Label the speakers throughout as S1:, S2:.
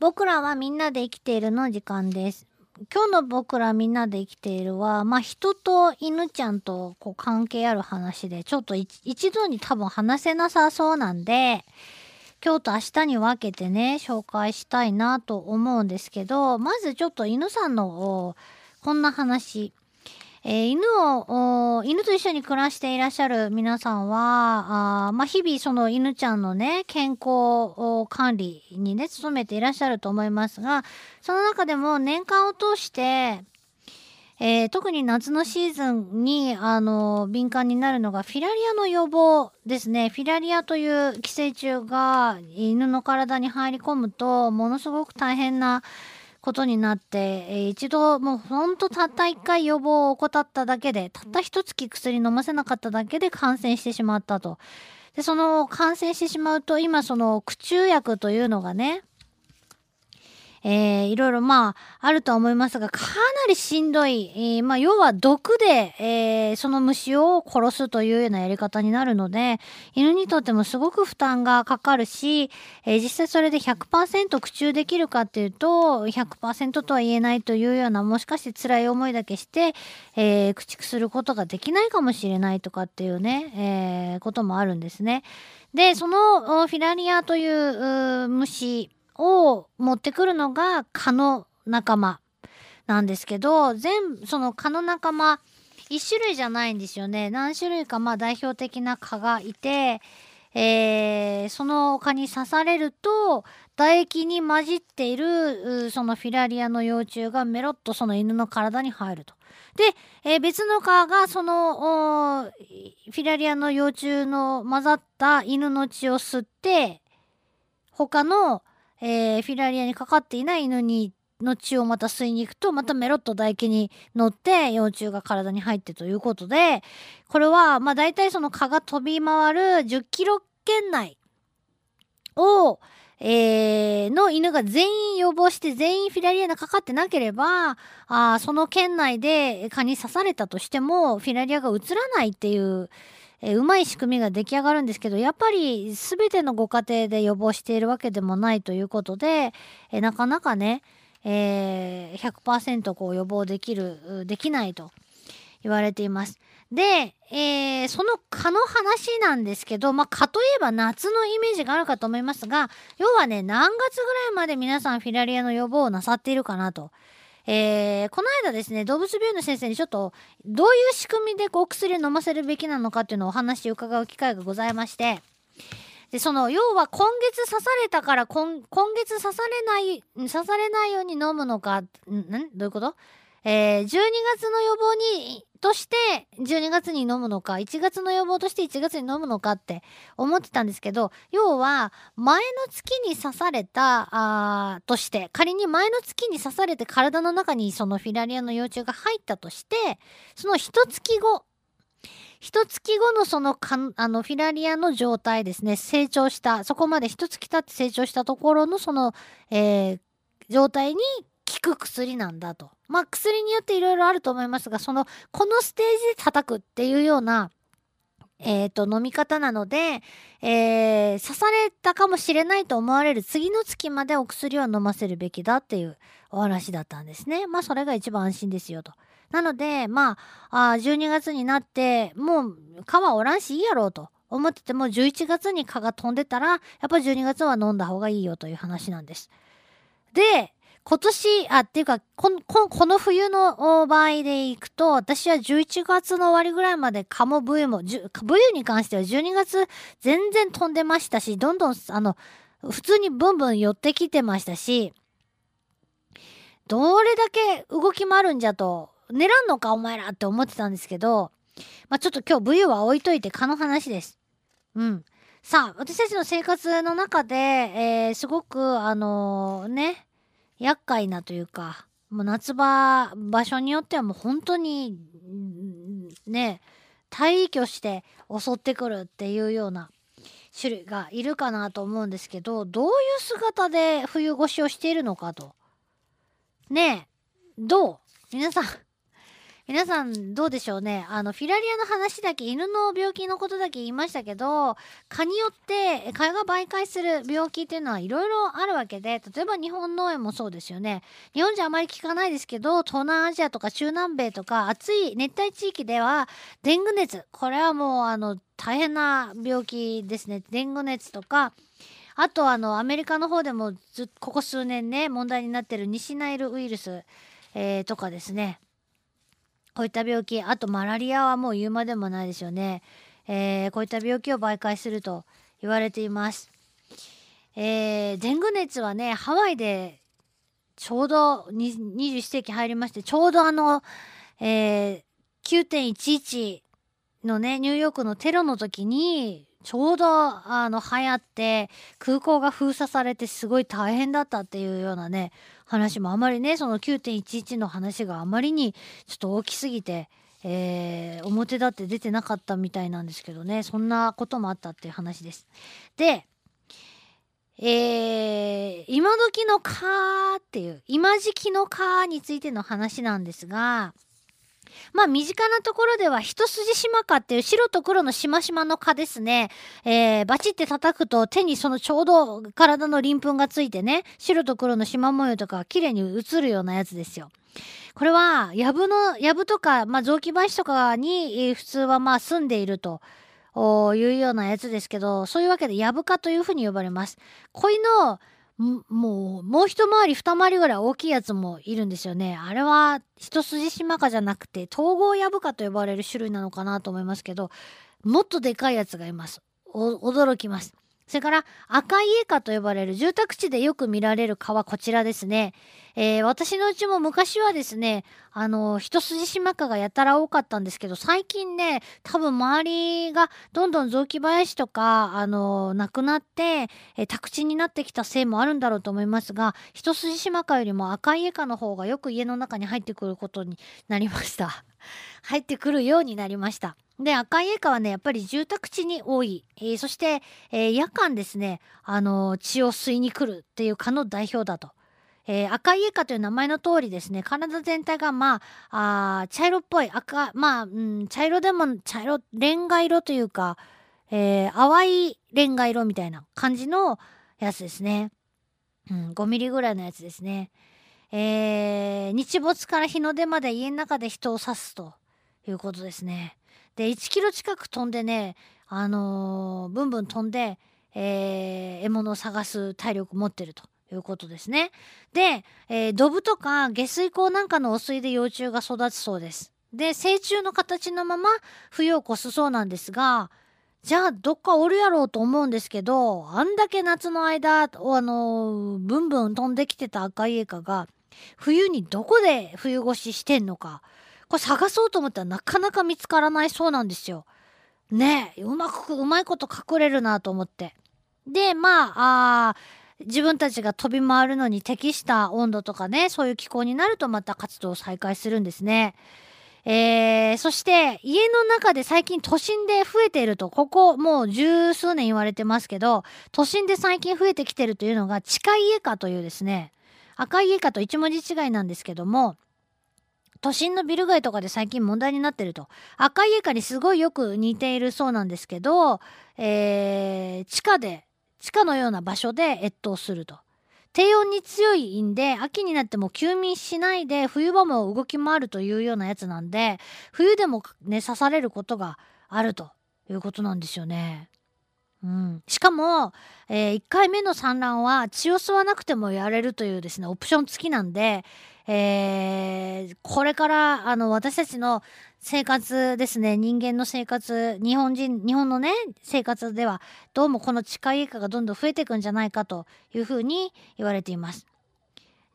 S1: 僕らはみんなで生きているの時間です。今日の僕らみんなで生きているは、まあ人と犬ちゃんとこう関係ある話で、ちょっと一度に多分話せなさそうなんで、今日と明日に分けてね、紹介したいなと思うんですけど、まずちょっと犬さんのこんな話。えー犬を、犬と一緒に暮らしていらっしゃる皆さんは、あまあ、日々その犬ちゃんのね、健康管理にね、努めていらっしゃると思いますが、その中でも年間を通して、えー特に夏のシーズンに、あの、敏感になるのがフィラリアの予防ですね。フィラリアという寄生虫が犬の体に入り込むと、ものすごく大変なことになって、えー一度もうほんとたった1回予防を怠っただけで、たった一月薬飲ませなかっただけで感染してしまったと。で、その感染してしまうと、今その駆虫薬というのがね、えーいろいろまああるとは思いますがかなりしんどい、えーまあ要は毒で、えーその虫を殺すというようなやり方になるので犬にとってもすごく負担がかかるし、えー実際それで100%駆虫できるかっていうと100%とは言えないというようなもしかして辛い思いだけして、えー駆逐することができないかもしれないとかっていうね、えーこともあるんですね。でそのフィラリアというう虫を持ってくるのが蚊の仲間なんですけど全その蚊の仲間一種類じゃないんですよね何種類かまあ代表的な蚊がいて、えーその蚊に刺されると唾液に混じっているそのフィラリアの幼虫がメロッとその犬の体に入ると。で、えー別の蚊がそのフィラリアの幼虫の混ざった犬の血を吸って他のえーフィラリアにかかっていない犬にの血をまた吸いに行くとまたメロッと唾液に乗って幼虫が体に入ってということでこれはまあ大体その蚊が飛び回る10キロ圏内を、えーの犬が全員予防して全員フィラリアにかかってなければあその圏内で蚊に刺されたとしてもフィラリアがうつらないっていうえーうまい仕組みが出来上がるんですけどやっぱり全てのご家庭で予防しているわけでもないということで、えーなかなかね、えー100%こう予防できるできないと言われています。で、えーその蚊の話なんですけど、まあ、蚊といえば夏のイメージがあるかと思いますが要はね何月ぐらいまで皆さんフィラリアの予防をなさっているかなと。えーこの間ですね動物病院の先生にちょっとどういう仕組みでこう薬を飲ませるべきなのかっていうのをお話を伺う機会がございましてでその要は今月刺されたから今今月刺されない刺されないように飲むのかんん？どういうこと？えー、12月の予防にとして12月に飲むのか1月の予防として1月に飲むのかって思ってたんですけど要は前の月に刺されたあとして仮に前の月に刺されて体の中にそのフィラリアの幼虫が入ったとしてその一月後一月後のそのかあのフィラリアの状態ですね成長したそこまで一月経って成長したところのその、えー状態に効く薬なんだと。まあ薬によっていろいろあると思いますがそのこのステージで叩くっていうようなえー、と飲み方なので、えー刺されたかもしれないと思われる次の月までお薬を飲ませるべきだっていうお話だったんですね。まあそれが一番安心ですよと。なのでまああ12月になってもう蚊はおらんしいいやろうと思ってても11月に蚊が飛んでたらやっぱ12月は飲んだ方がいいよという話なんです。で今年あっていうかここの冬の場合でいくと私は11月の終わりぐらいまで蚊もブユもブユに関しては12月全然飛んでましたしどんどんあの普通にブンブン寄ってきてましたしどれだけ動き回るんじゃと寝らんのかお前らって思ってたんですけどまあちょっと今日ブユは置いといて蚊の話です。うん。さあ私たちの生活の中で、えーすごくあのね厄介なというかもう夏場場所によってはもう本当にね退去して襲ってくるっていうような種類がいるかなと思うんですけどどういう姿で冬越しをしているのかと。ねえどう？皆さん皆さんどうでしょうね？あの、フィラリアの話だけ、犬の病気のことだけ言いましたけど、蚊によって蚊が媒介する病気っていうのはいろいろあるわけで、例えば日本農園もそうですよね。日本じゃあまり聞かないですけど、東南アジアとか中南米とか暑い熱帯地域では、デング熱。これはもうあの、大変な病気ですね。デング熱とか、あとあの、アメリカの方でもずここ数年ね、問題になってる西ナイルウイルス、えー、とかですね。こういった病気あとマラリアはもう言うまでもないですよね、えー、こういった病気を媒介すると言われています、えー、デング熱はねハワイでちょうど21世紀入りましてちょうどあの、えー、9.11のねニューヨークのテロの時にちょうどあの流行って空港が封鎖されてすごい大変だったっていうようなね話もあまりねその9.11の話があまりにちょっと大きすぎて、えー、表立って出てなかったみたいなんですけどねそんなこともあったっていう話です。でえー、今時の蚊っていう今時期の蚊についての話なんですがまあ身近なところでは一筋島蚊っていう白と黒のしましまの蚊ですね。えー、バチって叩くと手にそのちょうど体の鱗粉がついてね、白と黒の縞模様とか綺麗に映るようなやつですよ。これは、ヤブの、ヤブとか、まあ、雑木林とかに、普通はまあ住んでいると。いうようなやつですけど、そういうわけでヤブ科というふうに呼ばれます。恋のもう、もう一回り二回りぐらい大きいやつもいるんですよね。あれは一筋島かじゃなくて統合ヤブカと呼ばれる種類なのかなと思いますけど、もっとでかいやつがいます。驚きます。それから赤い家科と呼ばれる住宅地でよく見られる蚊はこちらですね。えー、私のうちも昔はですね、あの、一筋島蚊がやたら多かったんですけど、最近ね、多分周りがどんどん雑木林とか、あの、なくなって、えー、宅地になってきたせいもあるんだろうと思いますが、一筋島蚊よりも赤い家科の方がよく家の中に入ってくることになりました。入ってくるようになりました。で、赤いエカはね、やっぱり住宅地に多い。えー、そして、えー、夜間ですね、あのー、血を吸いに来るっていう蚊の代表だと。えー、赤いエカという名前の通りですね、体全体がまあ、あ茶色っぽい、赤、まあ、うん、茶色でも、茶色、レンガ色というか、えー、淡いレンガ色みたいな感じのやつですね。うん、5ミリぐらいのやつですね。えー、日没から日の出まで家の中で人を刺すということですね。で1キロ近く飛んでねあのー、ブンブン飛んで、えー、獲物を探す体力持ってるということですね。で、えー、ドブとか下水溝なんかの汚水で幼虫が育つそうです。で成虫の形のまま冬を越すそうなんですがじゃあどっかおるやろうと思うんですけどあんだけ夏の間あのブンブン飛んできてた赤いエカが冬にどこで冬越ししてんのかこれ探そうと思ったらなかなか見つからないそうなんですよ。ねえ、うまく、うまいこと隠れるなと思って。で、まあ、あ自分たちが飛び回るのに適した温度とかね、そういう気候になるとまた活動を再開するんですね。えー、そして家の中で最近都心で増えていると、ここもう十数年言われてますけど、都心で最近増えてきてるというのが地下家化というですね、赤い家化と一文字違いなんですけども、都心のビル街とかで最近問題になってると。赤い家かにすごいよく似ているそうなんですけど、えー、地下で、地下のような場所で越冬すると。低温に強いんで、秋になっても休眠しないで、冬場も動き回るというようなやつなんで、冬でもね、刺されることがあるということなんですよね。うん、しかも、えー、1回目の産卵は血を吸わなくてもやれるというですねオプション付きなんで、えー、これからあの私たちの生活ですね人間の生活日本人日本のね生活ではどうもこの地下家化がどんどん増えていくんじゃないかというふうに言われています。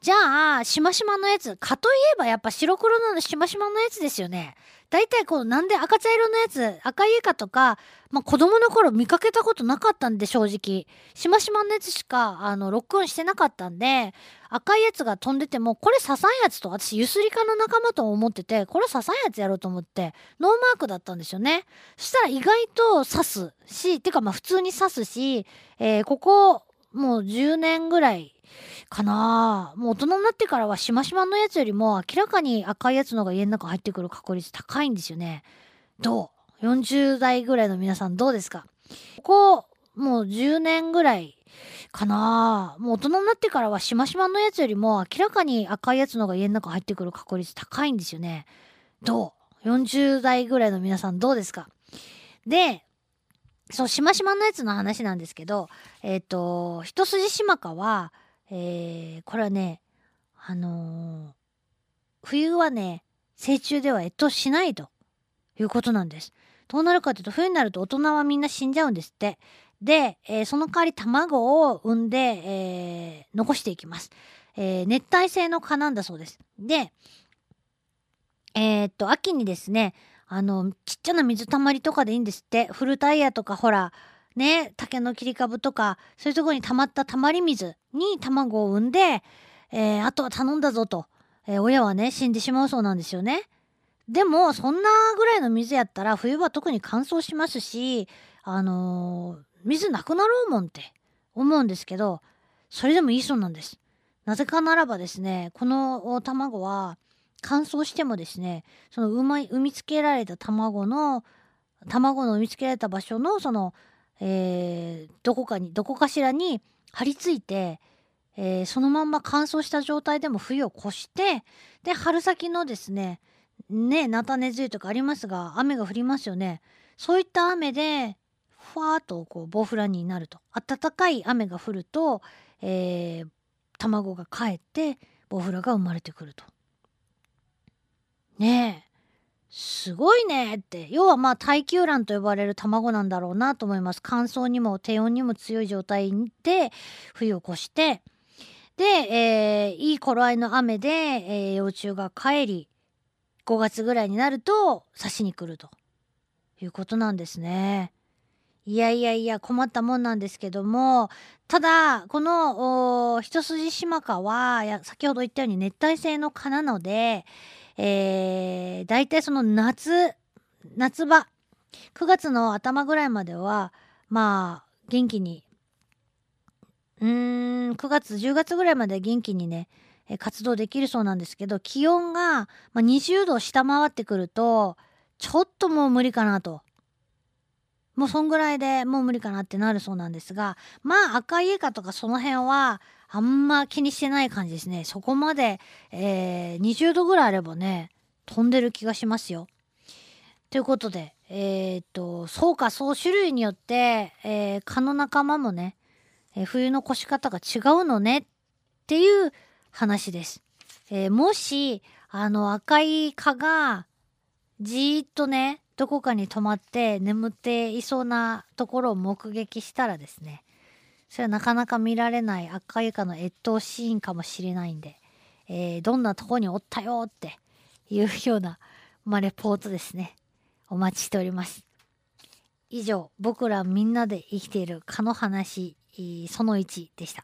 S1: じゃあ、しましまのやつ。かといえばやっぱ白黒のしましまのやつですよね。大体こう、なんで赤茶色のやつ、赤いエカとか、まあ子供の頃見かけたことなかったんで正直。しましまのやつしか、あの、ロックオンしてなかったんで、赤いやつが飛んでても、これ刺さんやつと、私ゆすり科の仲間と思ってて、これ刺さんやつやろうと思って、ノーマークだったんですよね。そしたら意外と刺すし、てかまあ普通に刺すし、えー、ここ、もう10年ぐらい、かなもう大人になってからはしましまのやつよりも明らかに赤いやつの方が家の中入ってくる確率高いんですよね。どう ?40 代ぐらいの皆さんどうですか？ここもう10年ぐらいかなもう大人になってからはしましまのやつよりも明らかに赤いやつの方が家の中入ってくる確率高いんですよね。どう ?40 代ぐらいの皆さんどうですか？で、そう、しましまのやつの話なんですけど、えっ、ー、と、一筋しまかは、えー、これはね、あのー、冬はね、成虫では越冬しないということなんです。どうなるかというと、冬になると大人はみんな死んじゃうんですって。で、えー、その代わり卵を産んで、えー、残していきます。えー、熱帯性の蚊なんだそうです。で、え、っと、秋にですね、あの、ちっちゃな水たまりとかでいいんですって。古タイヤとか、ほら、ね、竹の切り株とか、そういうとこに溜まったたまり水に卵を産んで、えー、あとは頼んだぞと、えー、親はね、死んでしまうそうなんですよね。でも、そんなぐらいの水やったら、冬は特に乾燥しますし、あのー、水なくなろうもんって思うんですけど、それでもいいそうなんです。なぜかならばですね、この卵は、乾燥してもですねその産み産みつけられた卵の卵の産みつけられた場所のその、えー、どこかにどこかしらに張り付いて、えー、そのまんま乾燥した状態でも冬を越してで春先のですねね菜種梅雨とかありますが雨が降りますよね。そういった雨でふわっとこうボウフラになると。暖かい雨が降ると、えー、卵がかえってボウフラが生まれてくると。ねえ。すごいねって。要はまあ耐久卵と呼ばれる卵なんだろうなと思います。乾燥にも低温にも強い状態で冬を越して。で、えー、いい頃合いの雨で、えー、幼虫が帰り5月ぐらいになると刺しに来ると。いうことなんですね。いやいやいや困ったもんなんですけども。ただこの一筋シマカは先ほど言ったように熱帯性の蚊なのでえー、大体その夏、夏場、9月の頭ぐらいまでは、まあ、元気に、うーん、9月、10月ぐらいまで元気にね、活動できるそうなんですけど、気温が、20度下回ってくると、ちょっともう無理かなと。もうそんぐらいでもう無理かなってなるそうなんですが、まあ赤いイカとかその辺はあんま気にしてない感じですね。そこまで、えー、20度ぐらいあればね、飛んでる気がしますよ。ということで、えー、っと、そうか、そう種類によって、えー、蚊の仲間もね、え、冬の越し方が違うのねっていう話です。え、もし、あの赤い蚊がじーっとね、どこかに泊まって眠っていそうなところを目撃したらですね、それはなかなか見られない赤いかの越冬シーンかもしれないんで、えー、どんなとこにおったよっていうような、まあ、レポートですね。お待ちしております。以上、僕らみんなで生きている蚊の話、その1でした。